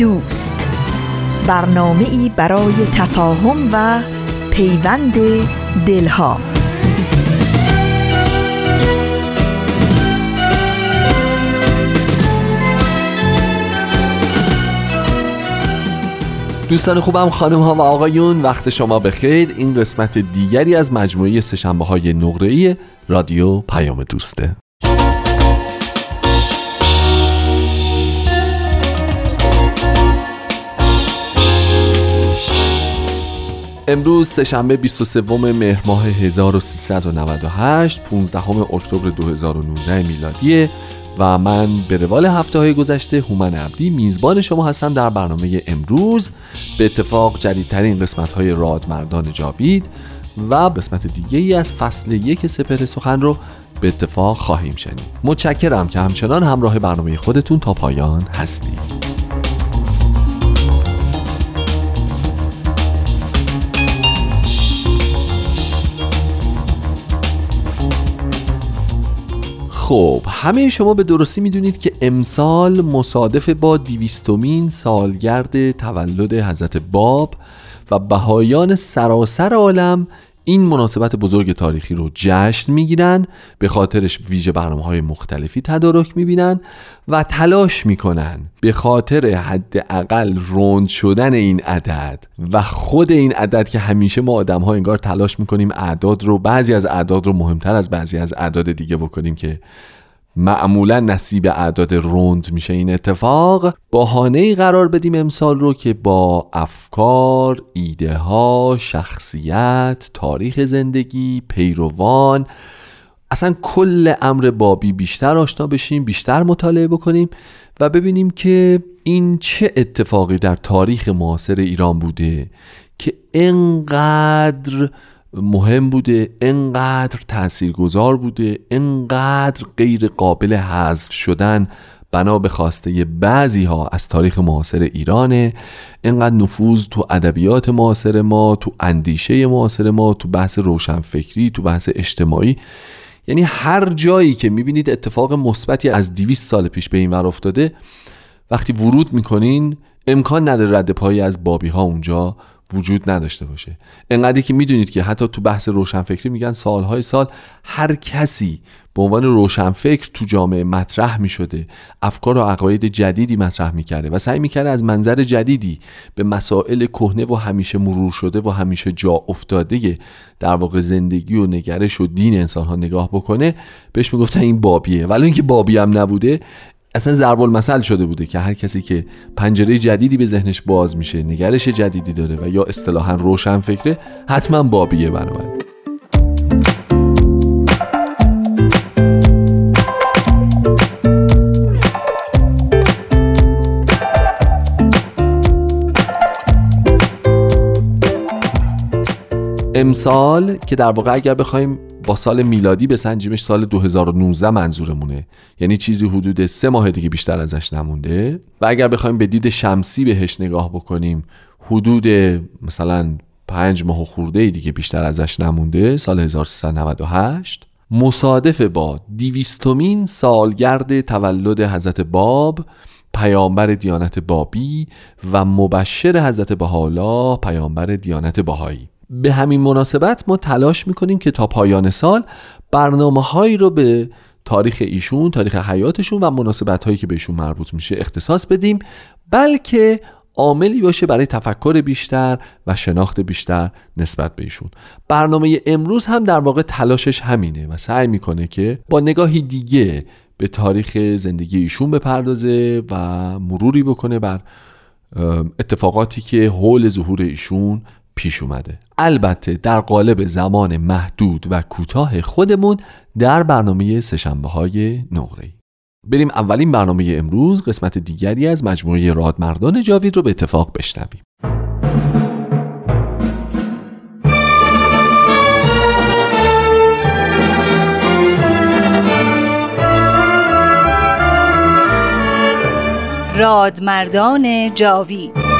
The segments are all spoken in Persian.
دوست. برنامه ای برای تفاهم و پیوند دلها. دوستان خوبم خانم ها و آقایون وقت شما بخیر. این قسمت دیگری از مجموعه سشنبه های نقره رادیو پیام دوسته. امروز سهشنبه 23 مهر ماه 1398 15 اکتبر 2019 میلادیه و من به روال هفته های گذشته هومن عبدی میزبان شما هستم در برنامه امروز. به اتفاق جدیدترین قسمت های رادمردان جاوید و قسمت دیگه ای از فصل یک سپر سخن رو به اتفاق خواهیم شنید. متشکرم که همچنان همراه برنامه خودتون تا پایان هستید. خب همه شما به درستی می‌دونید که امسال مصادف با دیویستومین سالگرد تولد حضرت باب و بهایان سراسر عالم این مناسبت بزرگ تاریخی رو جشن می‌گیرن به خاطرش ویژه برنامه های مختلفی تدارک می‌بینن و تلاش می‌کنن به خاطر حداقل روند شدن این عدد و خود این عدد که همیشه ما آدم ها انگار تلاش می‌کنیم اعداد رو بعضی از اعداد رو مهمتر از بعضی از اعداد دیگه بکنیم که معمولا نصیب اعداد روند میشه این اتفاق. بهانه قرار بدیم امسال رو که با افکار، ایده ها، شخصیت، تاریخ زندگی، پیروان اصلا کل امر بابی بیشتر آشنا بشیم بیشتر مطالعه بکنیم و ببینیم که این چه اتفاقی در تاریخ معاصر ایران بوده که انقدر مهم بوده انقدر تاثیرگذار بوده انقدر غیر قابل حذف شدن بنا به خواسته بعضی ها از تاریخ معاصر ایرانه. انقدر نفوذ تو ادبیات معاصر ما تو اندیشه معاصر ما تو بحث روشنفکری تو بحث اجتماعی. یعنی هر جایی که می‌بینید اتفاق مثبتی از 200 سال پیش به این ور افتاده وقتی ورود می‌کنین امکان نداره رد پایی از بابی ها اونجا. وجود نداشته باشه. انقدری که می‌دونید که حتی تو بحث روشنفکری میگن سالهای سال هر کسی به عنوان روشنفکر تو جامعه مطرح می‌شده افکار و عقاید جدیدی مطرح می‌کرده و سعی می‌کرده از منظر جدیدی به مسائل کهنه و همیشه مرور شده و همیشه جا افتاده در واقع زندگی و نگرش و دین انسان ها نگاه بکنه بهش می‌گفتن این بابیه. ولی اینکه بابی هم نبوده اصلا ضرب المثل شده بوده که هر کسی که پنجره جدیدی به ذهنش باز میشه نگرش جدیدی داره و یا اصطلاحا روشن فکره حتما بابیه بنابراین. امسال که در واقع اگر بخوایم سال میلادی به سنجیمش سال 2019 منظورمونه. یعنی چیزی حدود سه ماه دیگه بیشتر ازش نمونده. و اگر بخوایم به دید شمسی بهش نگاه بکنیم حدود مثلا پنج ماه خورده دیگه بیشتر ازش نمونده سال 1398 مصادف با دیویستومین سالگرد تولد حضرت باب پیامبر دیانت بابی و مبشر حضرت بهاءالله پیامبر دیانت بهایی. به همین مناسبت ما تلاش می‌کنیم که تا پایان سال برنامه هایی رو به تاریخ ایشون تاریخ حیاتشون و مناسبت هایی که بهشون مربوط میشه اختصاص بدیم بلکه عاملی باشه برای تفکر بیشتر و شناخت بیشتر نسبت به ایشون. برنامه امروز هم در واقع تلاشش همینه و سعی می‌کنه که با نگاهی دیگه به تاریخ زندگی ایشون بپردازه و مروری بکنه بر اتفاقاتی که حول ظهور ایشون پیش اومده. البته در قالب زمان محدود و کوتاه خودمون در برنامه سشنبه های نقره بریم اولین برنامه امروز قسمت دیگری از مجموعه رادمردان جاوید رو به اتفاق بشنویم. رادمردان جاوید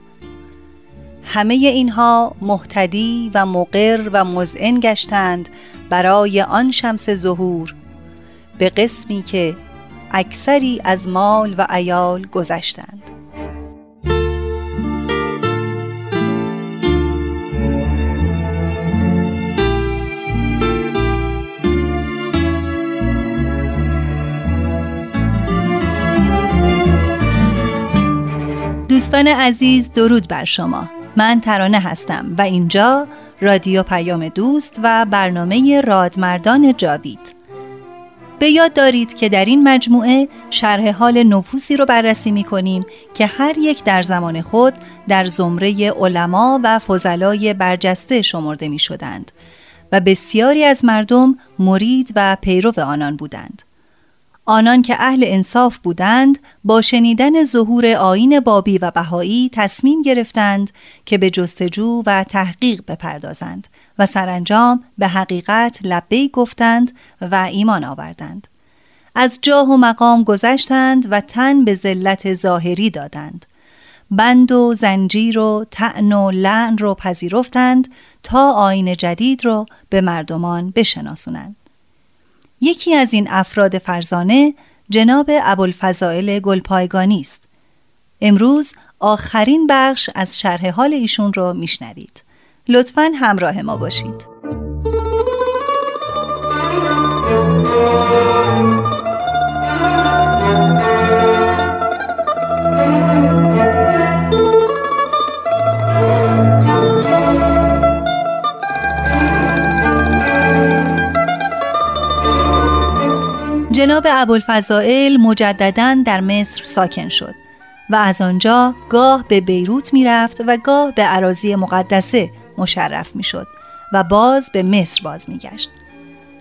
همه اینها محتدی و مقر و مزعن گشتند برای آن شمس ظهور به قسمی که اکثری از مال و ایال گذشتند. دوستان عزیز درود بر شما. من ترانه هستم و اینجا رادیو پیام دوست و برنامه رادمردان جاوید به یاد دارید که در این مجموعه شرح حال نفوسی رو بررسی می کنیم که هر یک در زمان خود در زمره علما و فضلای برجسته شمرده می شدند و بسیاری از مردم مرید و پیرو آنان بودند. آنان که اهل انصاف بودند با شنیدن ظهور آین بابی و بهایی تصمیم گرفتند که به جستجو و تحقیق بپردازند و سرانجام به حقیقت لبی گفتند و ایمان آوردند. از جاه و مقام گذشتند و تن به ذلت ظاهری دادند. بند و زنجیر و تعن و لعن رو پذیرفتند تا آین جدید رو به مردمان بشناسونند. یکی از این افراد فرزانه جناب ابوالفضائل گلپایگانی است. امروز آخرین بخش از شرح حال ایشون رو میشنوید. لطفا همراه ما باشید. جناب ابوالفضائل مجددا در مصر ساکن شد و از آنجا گاه به بیروت می رفت و گاه به عراضی مقدسه مشرف می شد و باز به مصر باز می گشت.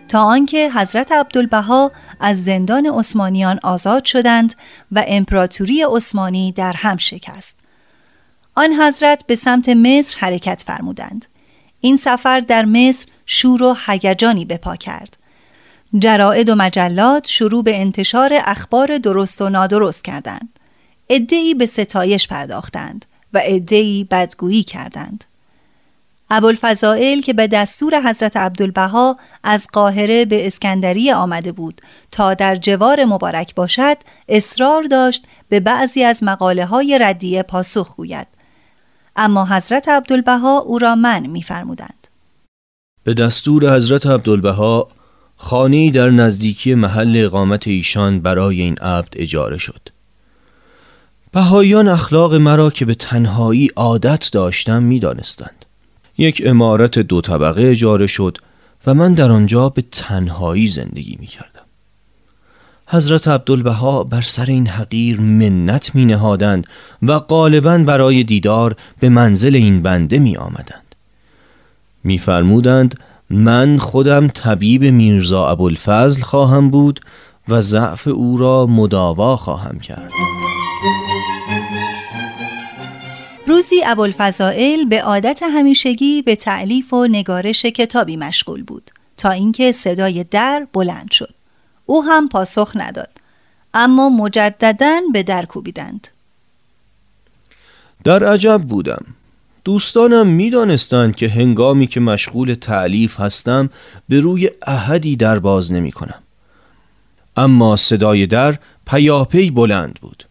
تا آنکه حضرت عبدالبها از زندان عثمانیان آزاد شدند و امپراتوری عثمانی در هم شکست. آن حضرت به سمت مصر حرکت فرمودند. این سفر در مصر شور و هیجانی به پا کرد. جرائد و مجلات شروع به انتشار اخبار درست و نادرست کردند. ادعی به ستایش پرداختند و ادعی بدگویی کردند. ابوالفضائل که به دستور حضرت عبدالبها از قاهره به اسکندریه آمده بود تا در جوار مبارک باشد اصرار داشت به بعضی از مقاله های ردیه پاسخ گوید اما حضرت عبدالبها او را من میفرمودند به دستور حضرت عبدالبها خانه در نزدیکی محل اقامت ایشان برای این عبد اجاره شد بهایان اخلاق مرا که به تنهایی عادت داشتم می دانستند. یک امارت دو طبقه اجاره شد و من در آنجا به تنهایی زندگی می کردم. حضرت عبدالبها بر سر این حقیر منت می نهادند و غالبا برای دیدار به منزل این بنده می آمدند. می فرمودند من خودم طبیب میرزا ابوالفضل خواهم بود و ضعف او را مداوا خواهم کرد. روزی ابوالفضائل به عادت همیشگی به تعلیف و نگارش کتابی مشغول بود تا اینکه صدای در بلند شد. او هم پاسخ نداد اما مجددا به در کوبیدند. در عجب بودم. دوستانم می‌دانستند که هنگامی که مشغول تعلیف هستم به روی احدی در باز نمی کنم. اما صدای در پیاپی بلند بود.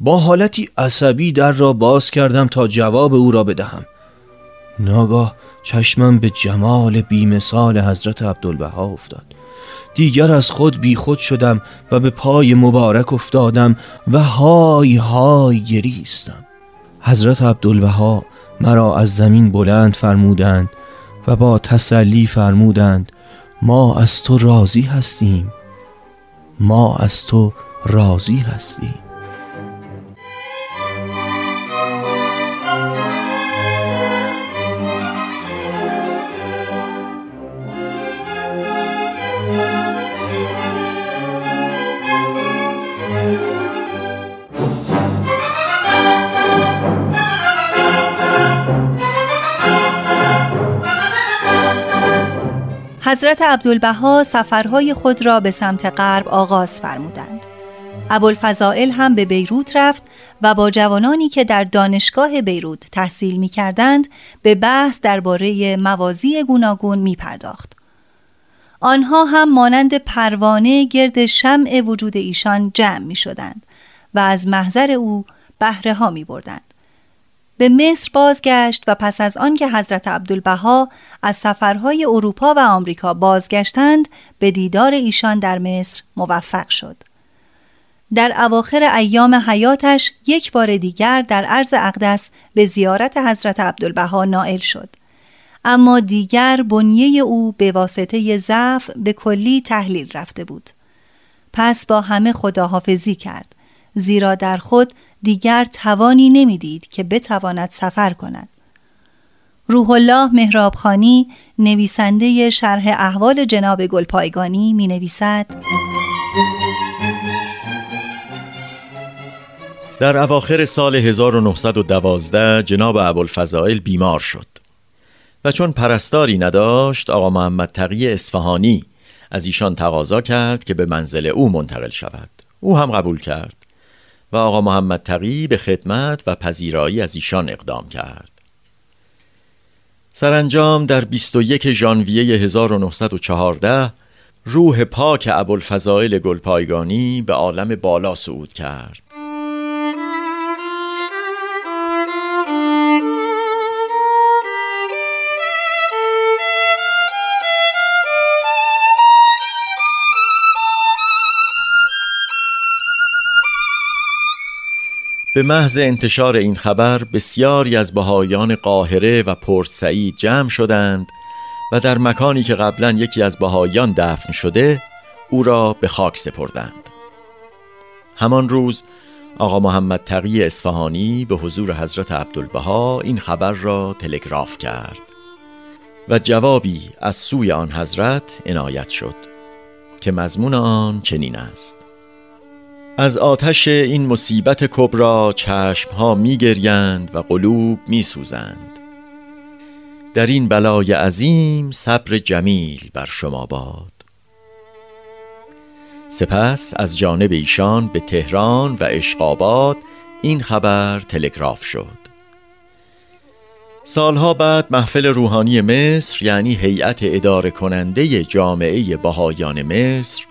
با حالتی عصبی در را باز کردم تا جواب او را بدهم. ناگاه چشمم به جمال بیمثال حضرت عبدالبها افتاد. دیگر از خود بیخود شدم و به پای مبارک افتادم و های های گریستم. حضرت عبدالبها مرا از زمین بلند فرمودند و با تسلی فرمودند ما از تو راضی هستیم. ما از تو راضی هستیم. حضرت عبدالبها سفرهای خود را به سمت غرب آغاز فرمودند. ابوالفضائل هم به بیروت رفت و با جوانانی که در دانشگاه بیروت تحصیل می کردند به بحث درباره موازی گوناگون می پرداخت. آنها هم مانند پروانه گرد شمع وجود ایشان جمع می شدند و از محضر او بهره ها می بردند. به مصر بازگشت و پس از آنکه حضرت عبدالبها از سفرهای اروپا و آمریکا بازگشتند به دیدار ایشان در مصر موفق شد. در اواخر ایام حیاتش یک بار دیگر در عرض اقدس به زیارت حضرت عبدالبها نائل شد. اما دیگر بنیه او به واسطه ضعف به کلی تحلیل رفته بود. پس با همه خداحافظی کرد. زیرا در خود دیگر توانی نمی‌دید که بتواند سفر کند. روح الله مهرابخانی نویسنده شرح احوال جناب گلپایگانی می نویسد در اواخر سال 1912 جناب ابوالفضائل بیمار شد و چون پرستاری نداشت آقا محمد تقی اصفهانی از ایشان تقاضا کرد که به منزل او منتقل شود. او هم قبول کرد. و آقا محمد تقی به خدمت و پذیرایی از ایشان اقدام کرد. سرانجام در 21 ژانویه 1914 روح پاک ابوالفضائل گلپایگانی به عالم بالا صعود کرد. به محض انتشار این خبر بسیاری از بهایان قاهره و پورت سعید جمع شدند و در مکانی که قبلا یکی از بهایان دفن شده او را به خاک سپردند. همان روز آقا محمد تقی اصفهانی به حضور حضرت عبدالبها این خبر را تلگراف کرد و جوابی از سوی آن حضرت عنایت شد که مضمون آن چنین است. از آتش این مصیبت کبرا چشم ها می گریند و قلوب می سوزند در این بلای عظیم صبر جمیل بر شما باد. سپس از جانب ایشان به تهران و اشقاباد این خبر تلگراف شد. سالها بعد محفل روحانی مصر یعنی هیئت اداره کننده جامعه بهایان مصر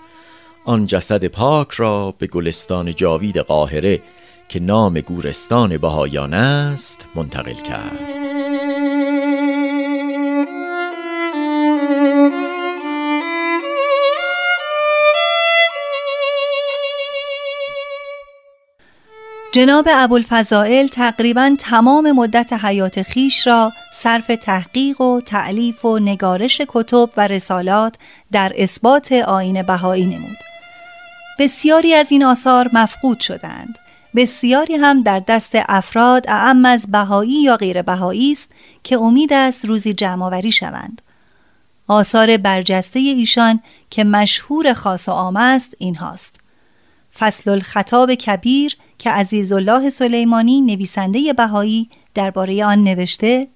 آن جسد پاک را به گلستان جاوید قاهره که نام گورستان بهایان است منتقل کرد جناب ابوالفضائل تقریبا تمام مدت حیات خیش را صرف تحقیق و تعلیف و نگارش کتب و رسالات در اثبات آین بهایی نمود. بسیاری از این آثار مفقود شدند. بسیاری هم در دست افراد اعم از بهایی یا غیر بهایی است که امید است روزی جمعآوری شوند. آثار برجسته ایشان که مشهور خاص و عام است این هاست فصل الخطاب کبیر که عزیز الله سلیمانی نویسنده بهایی درباره آن نوشته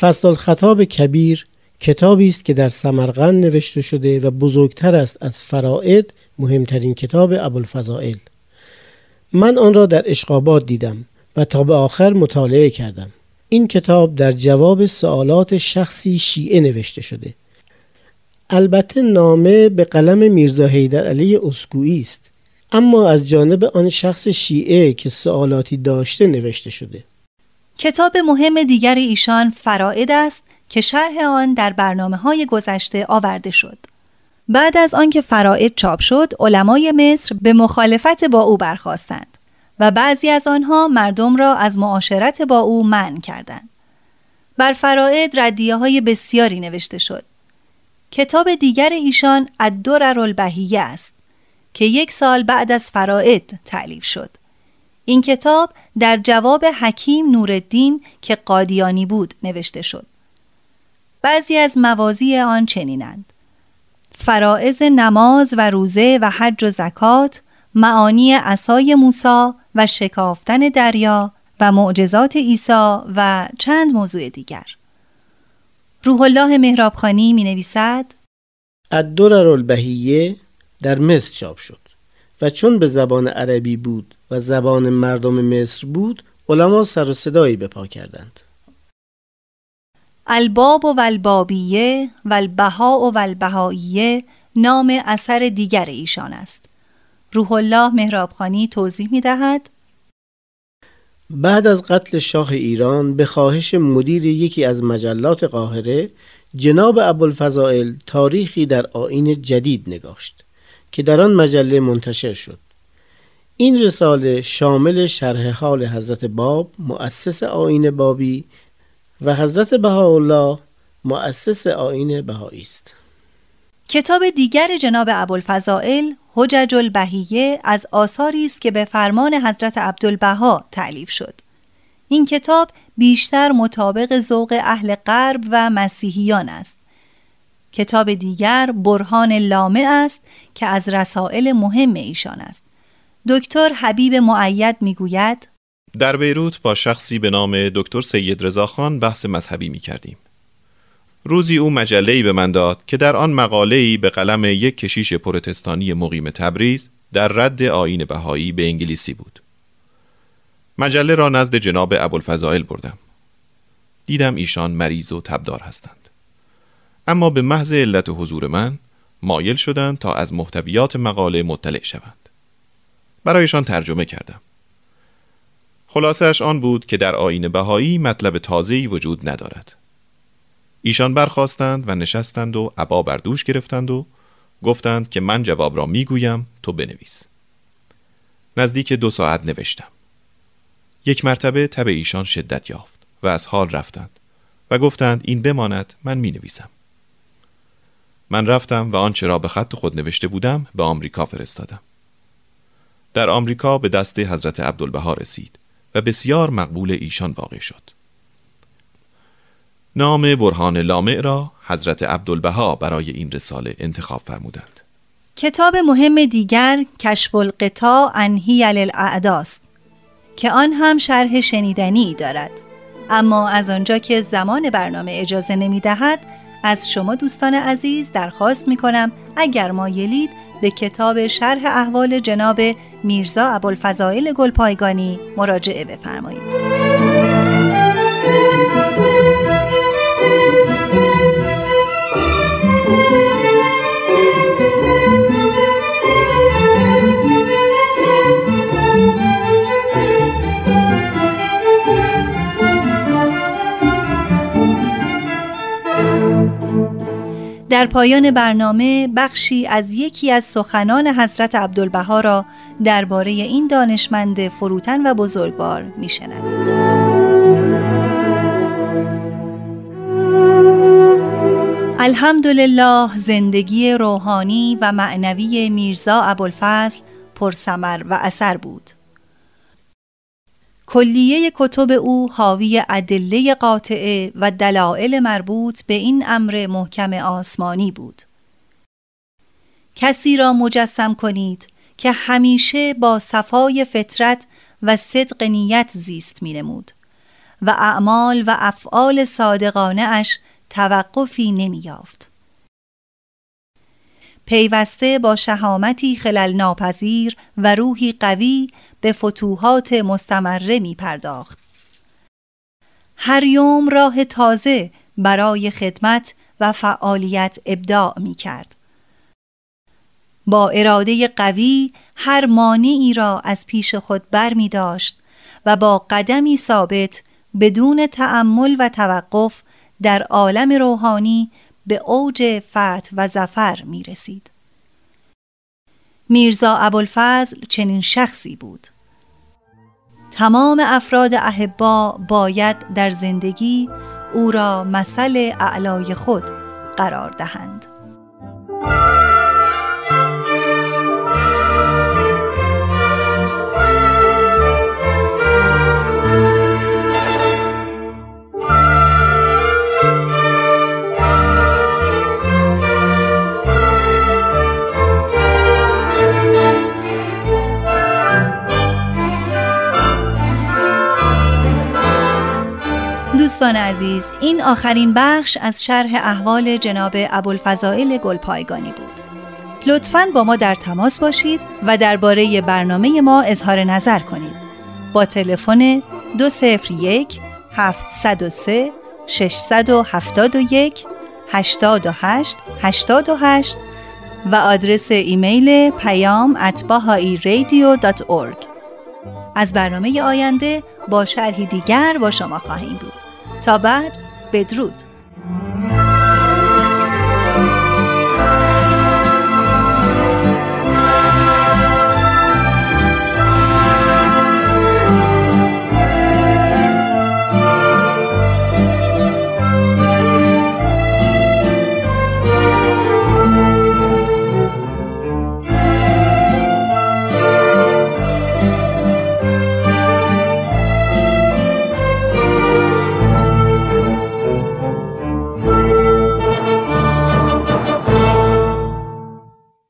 فصل الخطاب کبیر کتابی است که در سمرقند نوشته شده و بزرگتر است از فرائد مهمترین کتاب ابوالفضائل. من آن را در اشقابات دیدم و تا به آخر مطالعه کردم. این کتاب در جواب سوالات شخصی شیعه نوشته شده. البته نامه به قلم میرزا حیدر علی اسکویی است اما از جانب آن شخص شیعه که سوالاتی داشته نوشته شده. کتاب مهم دیگر ایشان فرائد است که شرح آن در برنامه های گذشته آورده شد. بعد از آنکه فرائد چاپ شد، علمای مصر به مخالفت با او برخواستند و بعضی از آنها مردم را از معاشرت با او منع کردند. بر فرائد ردیه های بسیاری نوشته شد. کتاب دیگر ایشان الدرر البهیه است که یک سال بعد از فرائد تعلیف شد. این کتاب در جواب حکیم نورالدین که قادیانی بود نوشته شد. بعضی از موازی آن چنینند. فرائض نماز و روزه و حج و زکات، معانی عصای موسی و شکافتن دریا و معجزات عیسی و چند موضوع دیگر. روح الله مهرابخانی می نویسد الدرر البهیه در مصر چاپ شد و چون به زبان عربی بود و زبان مردم مصر بود علما سر و صدایی به پا کردند الباب و البابیه و البها و البهاییه نام اثر دیگر ایشان است. روح الله مهرابخانی توضیح می دهد بعد از قتل شاه ایران به خواهش مدیر یکی از مجلات قاهره جناب ابوالفضائل تاریخی در آین جدید نگاشت که در آن مجله منتشر شد. این رساله شامل شرح حال حضرت باب مؤسس آین بابی و حضرت بهاءالله مؤسس آین بهایی است. کتاب دیگر جناب ابوالفضائل حجج البهیه از آثاری است که به فرمان حضرت عبدالبها تعلیف شد. این کتاب بیشتر مطابق ذوق اهل غرب و مسیحیان است. کتاب دیگر برهان لامع است که از رسائل مهم ایشان است. دکتر حبیب معید می‌گوید در بیروت با شخصی به نام دکتر سید رضاخان بحث مذهبی می کردیم. روزی او مجله‌ای به من داد که در آن مقاله‌ای به قلم یک کشیش پروتستانی مقیم تبریز در رد آین بهایی به انگلیسی بود. مجله را نزد جناب ابوالفضائل بردم. دیدم ایشان مریض و تبدار هستند. اما به محض علت حضور من مایل شدند تا از محتویات مقاله مطلع شوند. برایشان ترجمه کردم. خلاصش آن بود که در آین بهایی مطلب تازه‌ای وجود ندارد. ایشان برخواستند و نشستند و عبا بر دوش گرفتند و گفتند که من جواب را می‌گویم تو بنویس. نزدیک دو ساعت نوشتم. یک مرتبه تب ایشان شدت یافت و از حال رفتند و گفتند این بماند من می نویسم. من رفتم و آنچه را به خط خود نوشته بودم به آمریکا فرستادم. در آمریکا به دست حضرت عبدالبها رسید و بسیار مقبول ایشان واقع شد. نام برهان لامع را حضرت عبدالبها برای این رساله انتخاب فرمودند. کتاب مهم دیگر کشف القطاع انهی الاعداست که آن هم شرح شنیدنی دارد اما از آنجا که زمان برنامه اجازه نمی دهد از شما دوستان عزیز درخواست می کنم اگر مایلید به کتاب شرح احوال جناب میرزا ابوالفضائل گلپایگانی مراجعه بفرمایید. در پایان برنامه بخشی از یکی از سخنان حضرت عبدالبها را درباره این دانشمند فروتن و بزرگوار میشنوید. الحمدلله زندگی روحانی و معنوی میرزا ابوالفضل پرثمر و اثر بود. کلیه کتب او حاوی ادله قاطعه و دلایل مربوط به این امر محکم آسمانی بود. کسی را مجسم کنید که همیشه با صفای فطرت و صدق نیت زیست می نمود و اعمال و افعال صادقانه اش توقفی نمی یافت. پیوسته با شهامتی خلل ناپذیر و روحی قوی به فتوحات مستمره می پرداخت. هر یوم راه تازه برای خدمت و فعالیت ابداع می کرد. با اراده قوی هر مانعی را از پیش خود بر می داشت و با قدمی ثابت بدون تأمل و توقف در عالم روحانی به اوج فتح و زفر می رسید. میرزا ابوالفضل چنین شخصی بود. تمام افراد احبا باید در زندگی او را مثل اعلای خود قرار دهند. دوستان عزیز این آخرین بخش از شرح احوال جناب ابوالفضائل گلپایگانی بود. لطفا با ما در تماس باشید و درباره برنامه ما اظهار نظر کنید. با تلفن 201 703 671 828 828 و آدرس ایمیل پیام اتباهایی از برنامه آینده با شرحی دیگر با شما خواهیم بود. تا بعد بدرود.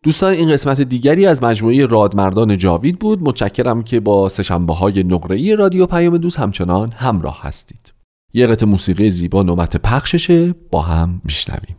دوستان این قسمت دیگری از مجموعه رادمردان جاوید بود. متشکرم که با سشنبه های نقره رادیو پیام دوست همچنان همراه هستید. یه قطع موسیقی زیبا نوبت پخششه. با هم میشنویم.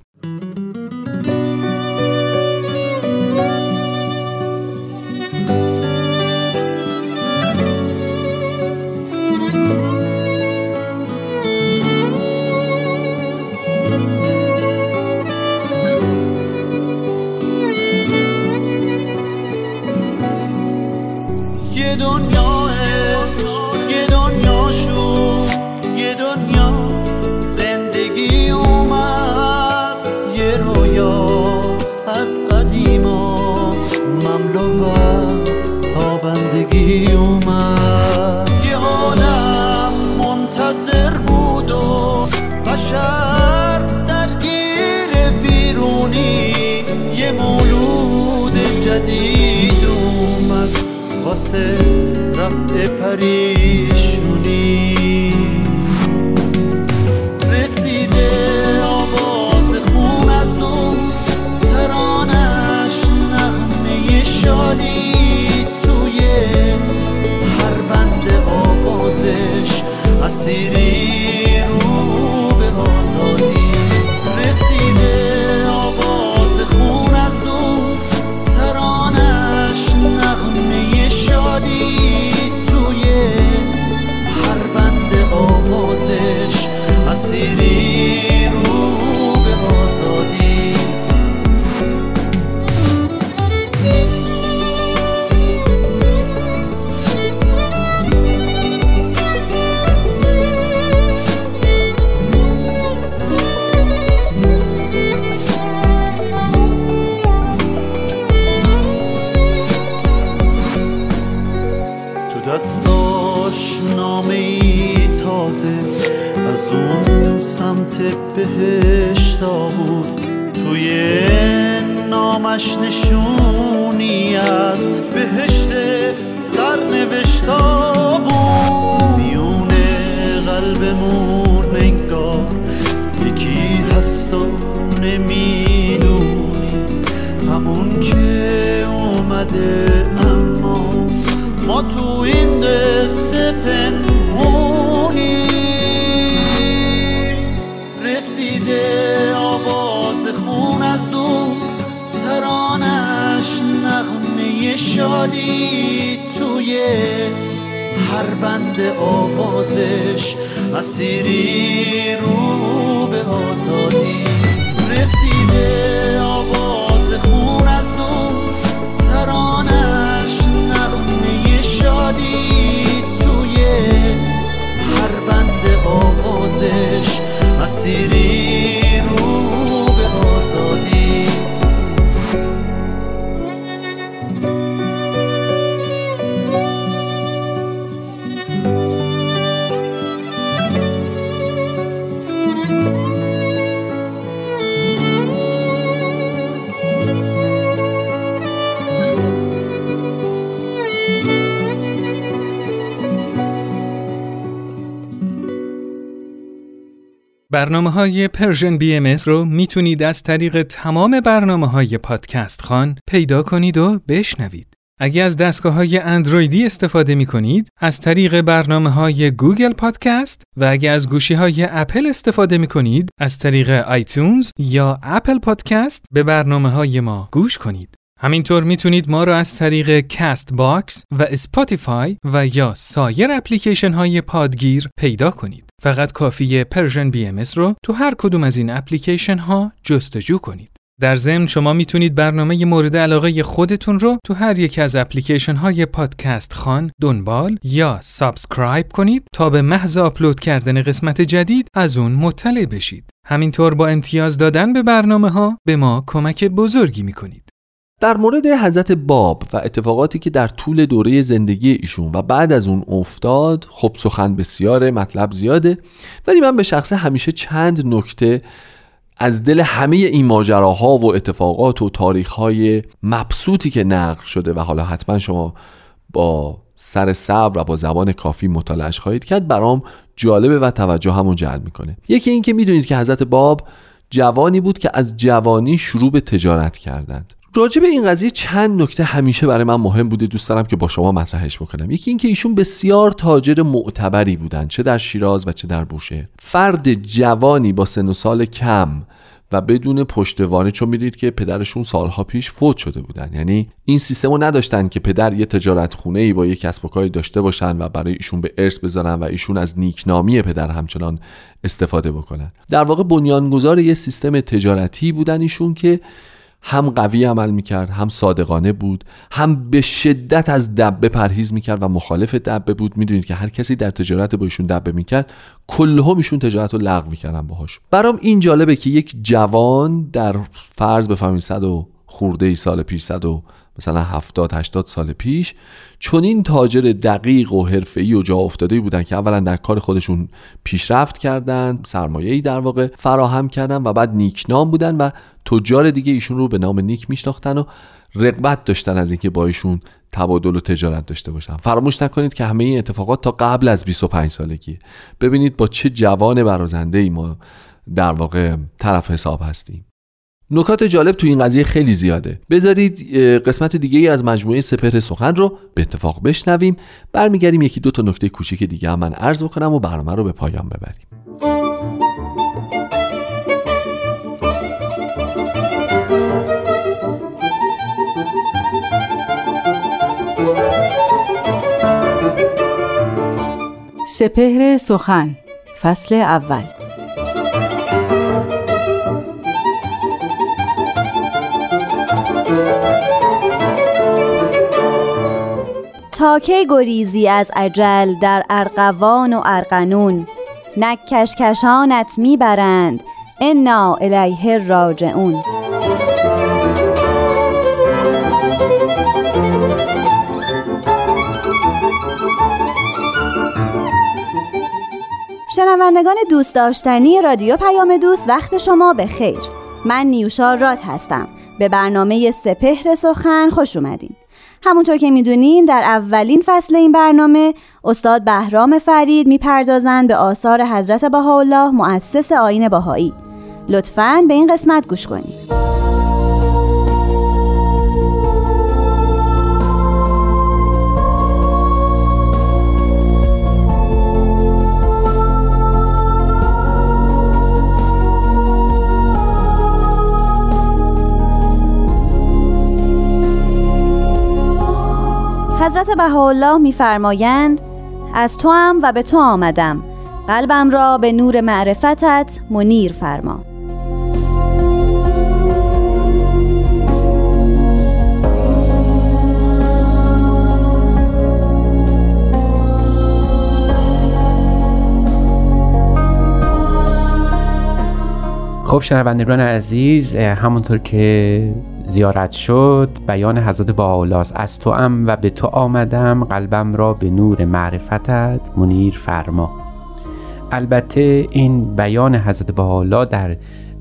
از قدیما مملو است تا بندگی اومد. یه عالم منتظر بود و بشر درگیر بیرونی. یه مولود جدید اومد واسه رفع پریشون city. از اون سمت بهشتا بود توی نامش نشونی از بهشت سرنوشتا بود میون قلبمون نگاه یکی هست و نمی‌دونی. همون که اومده اما ما تو این قصه پنهون جانی توی هر بند آوازش اسیری رو به آزادی. رسیده آواز خون از تو ترانش نغمه شادی. توی هر بند آوازش اسیری برنامه های Persian BM رو می‌تونید از طریق تمام برنامه های پادکست خوان پیدا کنید و بشنوید. اگر از دستگاه های اندرویدی استفاده می کنید، از طریق برنامه های Google Podcast و اگر از گوشی های اپل استفاده می کنید، از طریق iTunes یا Apple Podcast به برنامه های ما گوش کنید. همینطور می‌تونید ما را از طریق Castbox و Spotify و یا سایر اپلیکیشن های پادگیر پیدا کنید. فقط کافیه Persian BM رو تو هر کدوم از این اپلیکیشن ها جستجو کنید. در ضمن شما می‌تونید برنامه مورد علاقه خودتون رو تو هر یک از اپلیکیشن های پادکست خوان دنبال یا subscribe کنید تا به محض آپلود کردن قسمت جدید از اون مطلع بشید. همینطور با امتیاز دادن به برنامه ها به ما کمک بزرگی می‌کنید. در مورد حضرت باب و اتفاقاتی که در طول دوره زندگی ایشون و بعد از اون افتاد خب سخن بسیاره مطلب زیاده ولی من به شخصه همیشه چند نکته از دل همه این ماجراها و اتفاقات و تاریخهای مبسوطی که نقل شده و حالا حتما شما با سر صبر و با زبان کافی مطالعش خواهید کرد برام جالبه و توجه همون جلب می‌کنه. یکی این که می‌دونید که حضرت باب جوانی بود که از جوانی شروع به تجارت کردند. راجع به این قضیه چند نکته همیشه برای من مهم بوده دوست دارم که با شما مطرحش بکنم. یکی اینکه ایشون بسیار تاجر معتبری بودن چه در شیراز و چه در بوشهر. فرد جوانی با سن و سال کم و بدون پشتوانه چون می‌دید که پدرشون سالها پیش فوت شده بودن. یعنی این سیستم رو نداشتن که پدر یه تجارت خونه ای با یه کسب و کاری داشته باشن و برای ایشون به ارث بذارن و ایشون از نیکنامی پدر همچنان استفاده بکنن. در واقع بنیانگذار یه سیستم تجارتی بودن ایشون که هم قوی عمل می‌کرد هم صادقانه بود هم به شدت از دبه پرهیز می‌کرد و مخالف دبه بود. می‌دونید که هر کسی در تجارت با ایشون دبه می‌کرد کلهم ایشون تجارت رو لغو می‌کردن باهاش. برام این جالبه که یک جوان در فرض بفهمید صد و خورده ای سال پیش صد و مثلا 70 80 سال پیش چون این تاجر دقیق و حرفه‌ای و جا افتاده بودن که اولا در کار خودشون پیشرفت کردن سرمایه‌ای در واقع فراهم کردن و بعد نیکنام بودن و تجار دیگه ایشون رو به نام نیک میشناختن و رقبت داشتن از اینکه با ایشون تبادل و تجارت داشته باشن. فراموش نکنید که همه این اتفاقات تا قبل از 25 سالگی. ببینید با چه جوان برازنده ای ما در واقع طرف حساب هستیم. نکات جالب تو این قضیه خیلی زیاده. بذارید قسمت دیگه ای از مجموعه سپهر سخن رو به اتفاق بشنویم. برمیگردیم یکی دو تا نکته کوچیک دیگه هم من عرض بکنم و برنامه رو به پایان ببریم. سپهر سخن فصل اول. تا کی گریزی از عجل در ارقوان و ارقنون نک کشکشانت می‌برند انا الیه راجعون. شنوندگان دوست داشتنی رادیو پیام دوست وقت شما به خیر من نیوشا راد هستم. به برنامه سپهر سخن خوش اومدین. همونطور که می‌دونین در اولین فصل این برنامه استاد بهرام فرید می‌پردازند به آثار حضرت بهاءالله مؤسس آین بهایی. لطفاً به این قسمت گوش کنید. حضرت بهاءالله میفرمایند از تو هم و به تو آمدم. قلبم را به نور معرفتت منیر فرما. خب شنوندگان عزیز همونطور که زیارت شد بیان حضرت با از تو ام و به تو آمدم قلبم را به نور معرفتت منیر فرما. البته این بیان حضرت بهاءالله در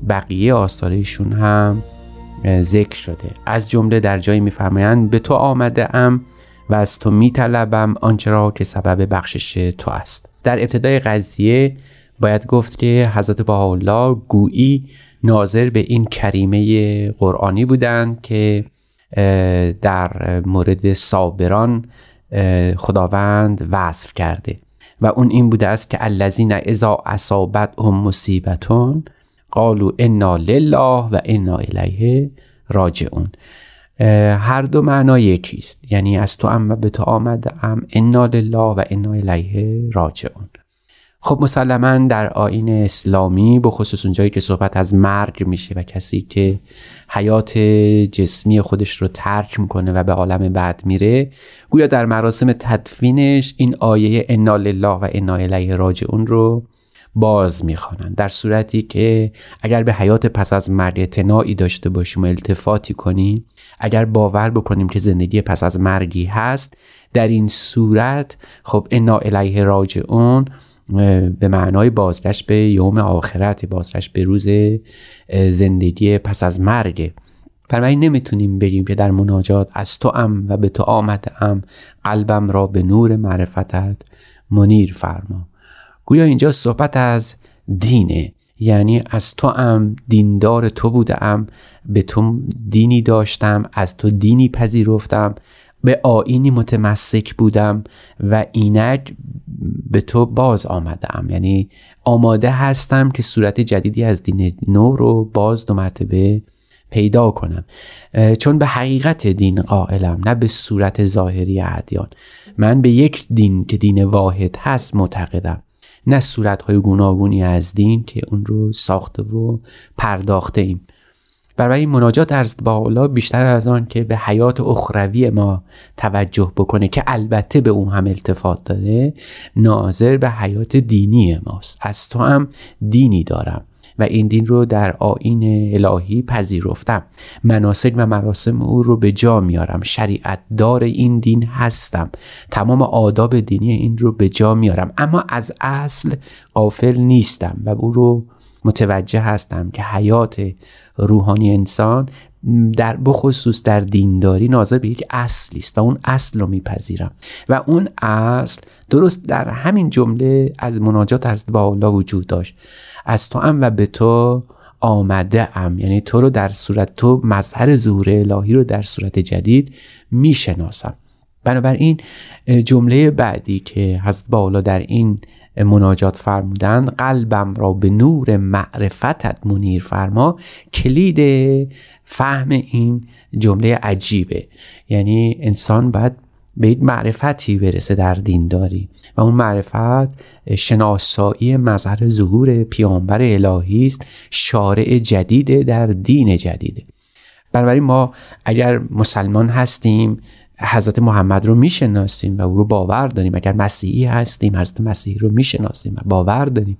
بقیه آثارشون هم ذکر شده. از جمله در جایی میفرمایند به تو آمده ام و از تو میطلبم آنچه را که سبب بخشش تو است. در ابتدای قضیه باید گفت که حضرت بهاءالله گویی ناظر به این کریمه قرآنی بودند که در مورد صابران خداوند وصف کرده. و اون این بوده است که الذین اذا هم مصیبتون قالوا انا لله و انا الیه راجعون. هر دو معنا یکیست یعنی از تو ام و به تو آمدم انا لله و انا الیه راجعون. خب مسلما در آین اسلامی به خصوص اونجایی که صحبت از مرگ میشه و کسی که حیات جسمی خودش رو ترک می‌کنه و به عالم بعد میره گویا در مراسم تدفینش این آیه انا لله و انا الیه راجعون رو باز می‌خوانند. در صورتی که اگر به حیات پس از مرگ اعتناعی داشته باشیم و التفاتی کنیم اگر باور بکنیم که زندگی پس از مرگی هست در این صورت خب انا الیه راجعون به معنای بازگشت به یوم آخرت بازگشت به روز زندگی پس از مرگ. بنابراین نمی‌تونیم بگیم که در مناجات از تو ام و به تو آمده قلبم را به نور معرفتت منیر فرما. گویا اینجا صحبت از دینه. یعنی از تو ام دیندار تو بودم به تو دینی داشتم از تو دینی پذیرفتم. به آینی متمسک بودم و اینک به تو باز آمدم. یعنی آماده هستم که صورت جدیدی از دین نو رو باز دو مرتبه پیدا کنم. چون به حقیقت دین قائلم نه به صورت ظاهری ادیان. من به یک دین که دین واحد هست معتقدم. نه صورتهای گوناگونی از دین که اون رو ساخته و پرداخته ایم. برای مناجات از بالا بیشتر از آن که به حیات اخروی ما توجه بکنه که البته به اون هم التفات داره ناظر به حیات دینی ماست. از تو هم دینی دارم و این دین رو در آین الهی پذیرفتم. مناسک و مراسم او رو به جا میارم. شریعت دار این دین هستم. تمام آداب دینی این رو به جا میارم. اما از اصل قافل نیستم و او رو متوجه هستم که حیات روحانی انسان در بخصوص در دینداری ناظر به یک اصلی است و اون اصل رو میپذیرم. و اون اصل درست در همین جمله از مناجات از با الله وجود داشت. از تو ام و به تو آمده ام. یعنی تو رو در صورت تو مظهر ظهور الهی رو در صورت جدید می‌شناسم. بنابراین جمله بعدی که هست بالا در این مناجات فرمودن قلبم را به نور معرفتت منیر فرما. کلید فهم این جمله عجیبه. یعنی انسان باید به این معرفتی برسه در دینداری و اون معرفت شناسایی مظهر ظهور پیامبر الهی است شارع جدیده در دین جدیده. بنابراین ما اگر مسلمان هستیم حضرت محمد رو می‌شناسیم و او رو باور داریم. اگر مسیحی هستیم حضرت مسیحی رو می‌شناسیم و باور داریم.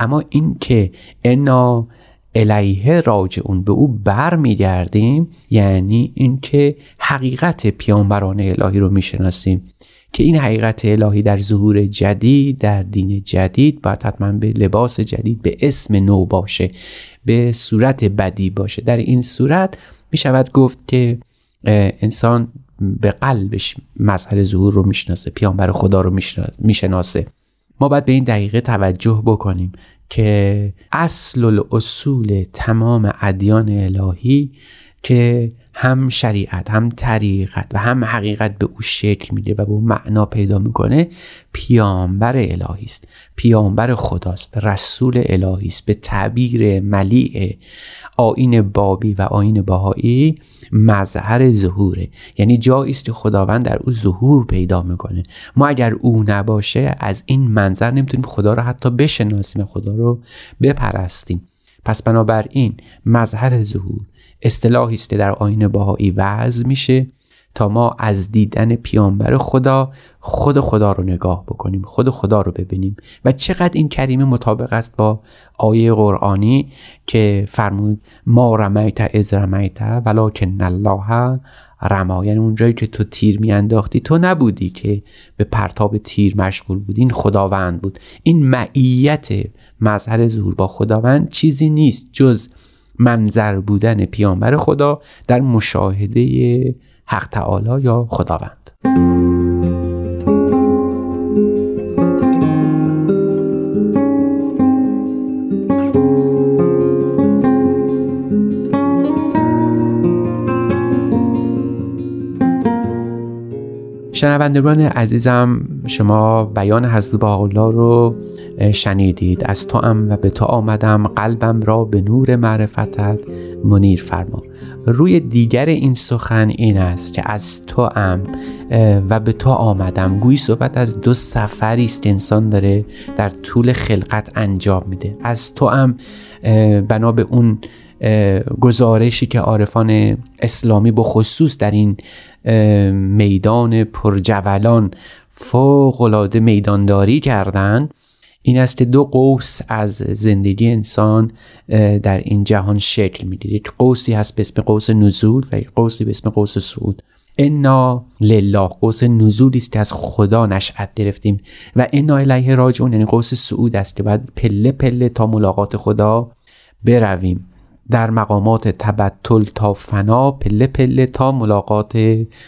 اما این که انا الیه راجعون به او بر میگردیم یعنی اینکه حقیقت پیامبران الهی رو می‌شناسیم. که این حقیقت الهی در ظهور جدید در دین جدید باید حتما به لباس جدید به اسم نو باشه به صورت بدی باشه. در این صورت می شود گفت که انسان به قلبش مظهر ظهور رو می‌شناسه پیامبر خدا رو می‌شناسه ما باید به این دقیقه توجه بکنیم که اصل الاصول تمام ادیان الهی که هم شریعت هم طریقت و هم حقیقت به او شکل میده و به او معنا پیدا می‌کنه پیامبر الهی است. پیامبر خداست رسول الهی است. به تعبیر ملیع آین بابی و آین باهایی مظهر ظهوره. یعنی جایی است که خداوند در او ظهور پیدا می‌کنه. ما اگر او نباشه از این منظر نمی‌تونیم خدا رو حتی بشناسیم خدا رو بپرستیم. پس بنابراین مظهر ظهور اصطلاحی است در آین باهایی وضع میشه تا ما از دیدن پیامبر خدا خود خدا رو نگاه بکنیم خود خدا رو ببینیم. و چقدر این کریمه مطابق است با آیه قرآنی که فرمود ما رمیت از رمیت ولکن الله رما. یعنی اونجایی که تو تیر میانداختی تو نبودی که به پرتاب تیر مشغول بودی این خداوند بود. این معیت مظهر ظهور با خداوند چیزی نیست جز منظر بودن پیامبر خدا در مشاهده حق تعالی یا خداوند. شنوندگان عزیزم شما بیان حضرت الله رو شنیدید. از تو و به تو آمدم. قلبم را به نور معرفتت منیر فرما. روی دیگر این سخن این است که از تو ام و به تو آمدم. گویی صحبت از دو سفری است. انسان داره در طول خلقت انجام میده. از تو ام بنا به اون گزارشی که عارفان اسلامی به خصوص در این میدان پرجولان فوق العاده میدانداری کردند این است که دو قوس از زندگی انسان در این جهان شکل می‌گیره. یک قوسی هست به اسم قوس نزول و یک قوسی به اسم قوس صعود انا لله قوس نزولی است که از خدا نشأت گرفتیم و انا الیه راجعون یعنی قوس صعود است که باید پله پله تا ملاقات خدا برویم. در مقامات تبتل تا فنا پله پله تا ملاقات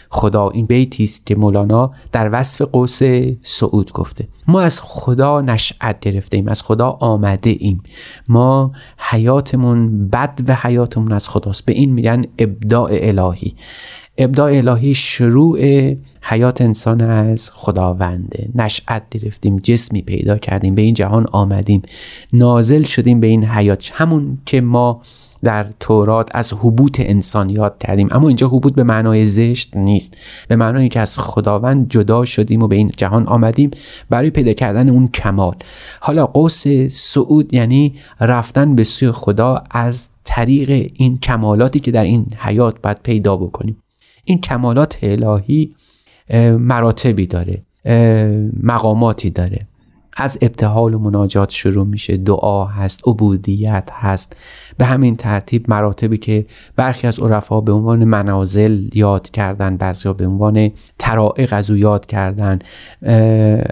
خدا. این بیتی است که مولانا در وصف قوس سعود گفته. ما از خدا نشأت گرفته ایم از خدا آمده ایم ما حیاتمون بد و حیاتمون از خداست. به این میگن ابداع الهی. ابداع الهی شروع حیات انسان از خداونده. نشأت گرفتیم جسمی پیدا کردیم به این جهان آمدیم. نازل شدیم به این حیات. همون که ما در تورات از حبوط انسان یاد کردیم. اما اینجا حبوط به معنای زشت نیست. به معنای که از خداوند جدا شدیم و به این جهان آمدیم برای پیدا کردن اون کمال. حالا قوس سعود یعنی رفتن به سوی خدا از طریق این کمالاتی که در این حیات باید پیدا بکنیم. این کمالات الهی مراتبی داره مقاماتی داره. از ابتحال و مناجات شروع میشه. دعا هست عبودیت هست. به همین ترتیب مراتبی که برخی از عرفا به عنوان منازل یاد کردن بعضی به عنوان ترائق از او یاد کردن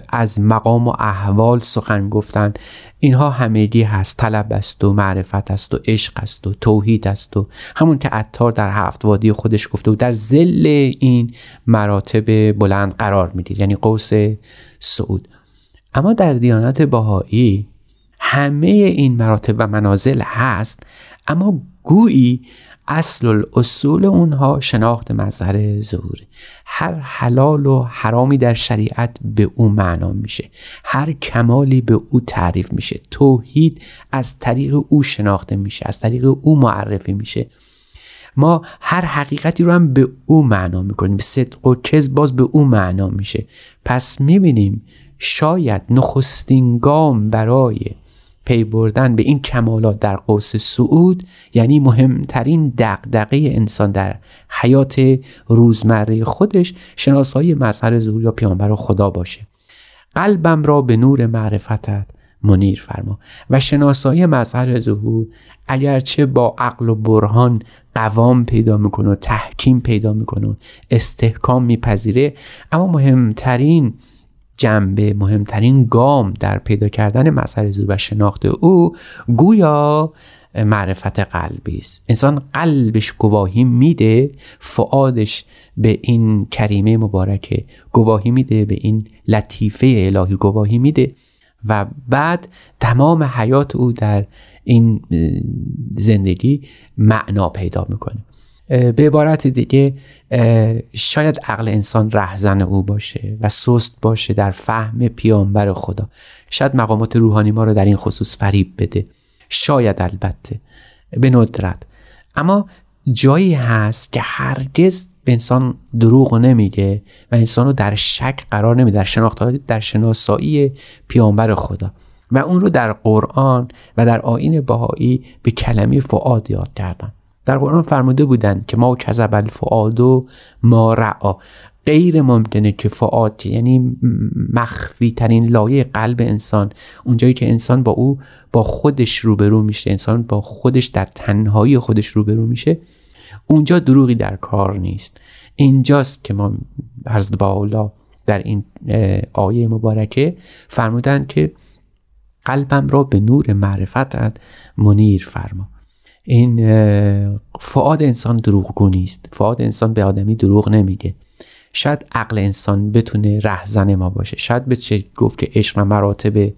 از مقام و احوال سخن گفتن. اینها همگی هست. طلب است و معرفت است و عشق است و توحید است و همون که عطار در هفت وادی خودش گفته و در زل این مراتب بلند قرار می‌دید. یعنی قوس سعود. اما در دیانت باهایی همه این مراتب و منازل هست اما گویی اصل الاصول اونها شناخت مظهر ظهور. هر حلال و حرامی در شریعت به او معنا میشه هر کمالی به او تعریف میشه توحید از طریق او شناخته میشه از طریق او معرفی میشه. ما هر حقیقتی رو هم به او معنا می‌کنیم صدق و کذب باز به او معنا میشه. پس می‌بینیم شاید نخستین گام برای پی بردن به این کمالات در قوس سعود یعنی مهمترین دقدقه انسان در حیات روزمره خودش شناسایی مظهر ظهور یا پیامبر خدا باشه. قلبم را به نور معرفتت منیر فرما و شناسایی مظهر ظهور اگرچه با عقل و برهان قوام پیدا می‌کنه و تحکیم پیدا می‌کنه استحکام میپذیره اما مهمترین جنبه مهمترین گام در پیدا کردن مسئله زور و شناخت او گویا معرفت قلبی است. انسان قلبش گواهی میده فعادش به این کریمه مبارکه گواهی میده به این لطیفه الهی گواهی میده و بعد تمام حیات او در این زندگی معنا پیدا می‌کنه. به عبارت دیگه شاید عقل انسان رهزن او باشه و سست باشه در فهم پیامبر خدا. شاید مقامات روحانی ما رو در این خصوص فریب بده. شاید البته به ندرت. اما جایی هست که هرگز به انسان دروغ نمیگه و انسان رو در شک قرار نمیده در شناخت در شناسایی پیامبر خدا. و اون رو در قرآن و در آین بهایی به کلمه فعاد یاد کردن. در قرآن فرموده بودند که ما کذب الفعاد و ما رعا غیر ممکنه که فعاد یعنی مخفی ترین لایه قلب انسان اونجایی که انسان با او با خودش روبرو میشه انسان با خودش در تنهایی خودش روبرو میشه اونجا دروغی در کار نیست. اینجاست که ما حضرت با در این آیه مبارکه فرمودن که قلبم را به نور معرفتت منیر فرما. این فعاد انسان دروغگو نیست. فعاد انسان به آدمی دروغ نمیگه. شاید عقل انسان بتونه رهزن ما باشه. شاید به چه گفت که عشق و مراتب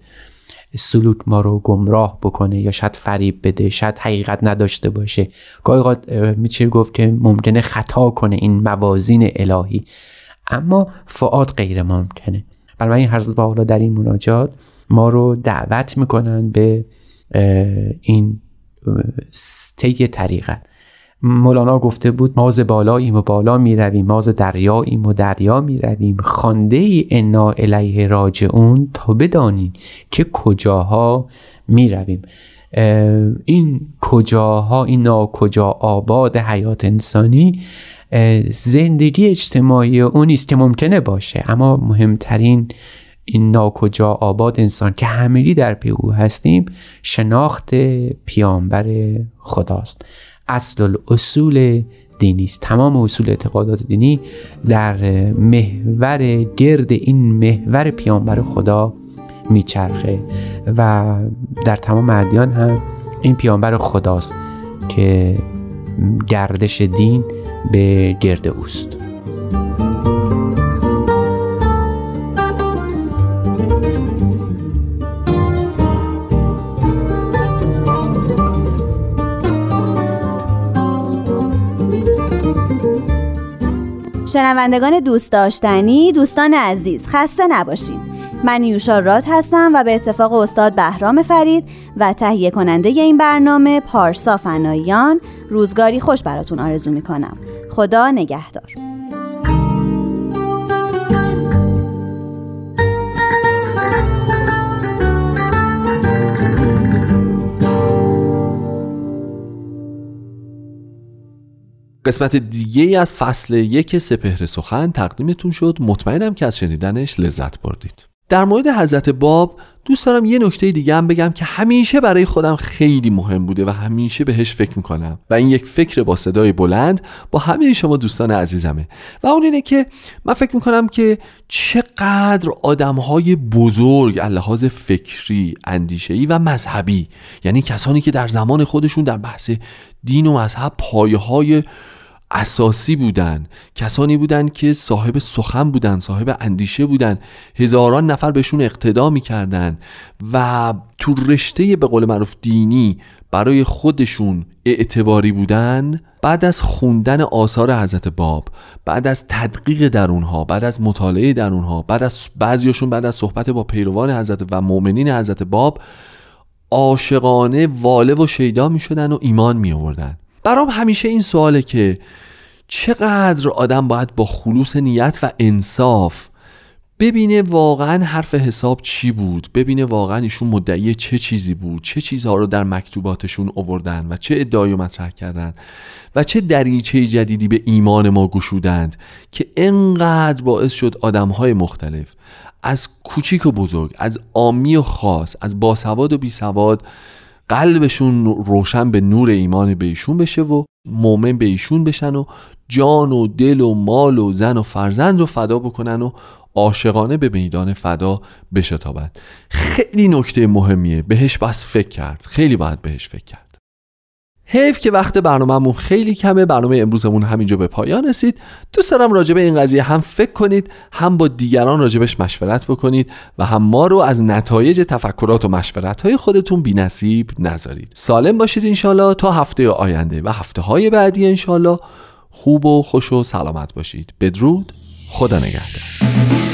سلوک ما رو گمراه بکنه یا شاید فریب بده شاید حقیقت نداشته باشه. گاهی میشه گفت که ممکنه خطا کنه این موازین الهی. اما فعاد غیر ممکنه. بنابراین حضرت با در این مناجات ما رو دعوت می‌کنن به این طی طریقت. مولانا گفته بود ما ز بالاییم و بالا می رویم ما ز دریاییم و دریا می رویم خانده ای انا الیه راجعون تا بدانیم که کجاها می رویم این کجاها این ناکجا آباد حیات انسانی زندگی اجتماعی اون است که ممکنه باشه اما مهمترین این ناکجا آباد انسان که همگی در پی او هستیم شناخت پیامبر خداست. اصل الاصول دینی است. تمام اصول اعتقادات دینی در محور گرد این محور پیامبر خدا میچرخه و در تمام ادیان هم این پیامبر خداست که گردش دین به گرد اوست. شنوندگان دوست داشتنی دوستان عزیز خسته نباشین. من یوشا راد هستم و به اتفاق استاد بهرام فرید و تهیه کننده این برنامه پارسا فناییان روزگاری خوش براتون آرزو می‌کنم. خدا نگهدار. قسمت دیگه ای از فصل یک سپهر سخن تقدیمتون شد. مطمئنم که از شنیدنش لذت بردید. در مورد حضرت باب دوست دارم یه نکته دیگه هم بگم که همیشه برای خودم خیلی مهم بوده و همیشه بهش فکر می‌کنم. و این یک فکر با صدای بلند با همه شما دوستان عزیزمه. و اون اینه که من فکر می‌کنم که چقدر آدمهای بزرگ لحاظ فکری اندیشهی و مذهبی یعنی کسانی که در زمان خودشون در بحث دین و مذهب پایه های اساسی بودن کسانی بودن که صاحب سخن بودن صاحب اندیشه بودن. هزاران نفر بهشون اقتدا می‌کردن و تو رشته به قول معروف دینی برای خودشون اعتباری بودن بعد از خوندن آثار حضرت باب بعد از تدقیق در اونها بعد از مطالعه در اونها بعد از بعضیاشون بعد از صحبت با پیروان حضرت و مؤمنین حضرت باب عاشقانه واله و شیدا می شدن و ایمان می آوردن برام همیشه این سواله که چقدر آدم باید با خلوص نیت و انصاف ببینه واقعا حرف حساب چی بود ببینه واقعا ایشون مدعی چه چیزی بود چه چیزها رو در مکتوباتشون آوردن و چه ادعایی مطرح کردن و چه دریچه جدیدی به ایمان ما گشودند که انقدر باعث شد آدمهای مختلف از کوچیک و بزرگ از آمی و خاص از باسواد و بیسواد قلبشون روشن به نور ایمان به ایشون بشه و مؤمن به ایشون بشن و جان و دل و مال و زن و فرزند رو فدا بکنن و عاشقانه به میدان فدا بشتابند خیلی نکته مهمیه. بهش بس فکر کرد. خیلی باید بهش فکر کرد. حیف که وقت برنامهمون خیلی کمه برنامه امروزمون همینجا به پایان رسید. دوست دارم راجع به این قضیه هم فکر کنید هم با دیگران راجبش مشورت بکنید و هم ما رو از نتایج تفکرات و مشورت های خودتون بی نصیب نذارید. سالم باشید انشالله تا هفته آینده و هفته های بعدی انشالله خوب و خوش و سلامت باشید. بدرود. خدا نگهدار.